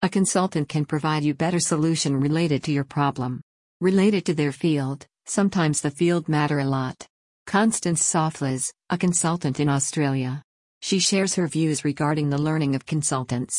A consultant can provide you better solution related to your problem. Related to their field, sometimes the field matter a lot. Constance Siaflas, a consultant in Australia. She shares her views regarding the learning of consultants.